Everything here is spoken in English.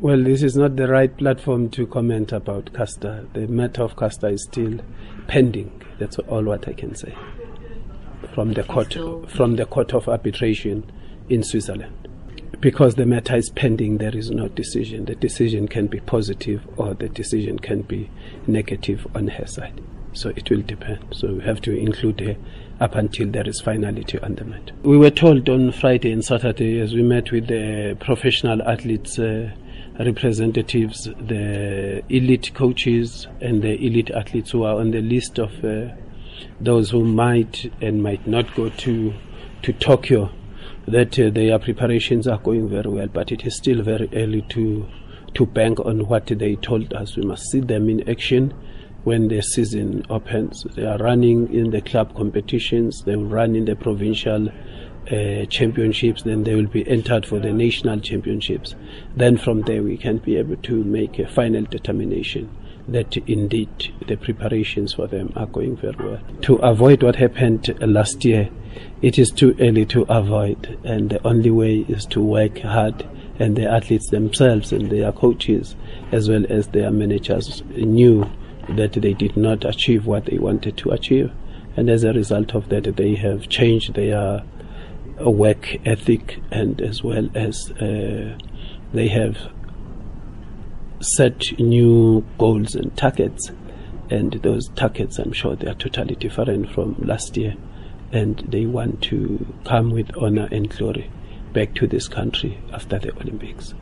Well, this is not the right platform to comment about Caster. The matter of Caster is still pending. That's all what I can say from the court from the court of arbitration in Switzerland. Because the matter is pending, there is no decision. The decision can be positive or the decision can be negative on her side. So it will depend. So we have to include her up until there is finality on the matter. We were told on Friday and Saturday as we met with the professional athletes. Uh, representatives, the elite coaches, and the elite athletes who are on the list of uh, those who might and might not go to to Tokyo, that uh, their preparations are going very well, but it is still very early to to bank on what they told us. We must see them in action when the season opens. They are running in the club competitions. They will run in the provincial uh, championships, then they will be entered for the national championships. Then from there we can be able to make a final determination that indeed the preparations for them are going very well. To avoid what happened last year, it is too early to avoid, and the only way is to work hard. And the athletes themselves and their coaches, as well as their managers, knew that they did not achieve what they wanted to achieve. And as a result of that, they have changed their work ethic and as well as uh, they have set new goals and targets and those targets I'm sure they are totally different from last year and they want to come with honor and glory back to this country after the Olympics.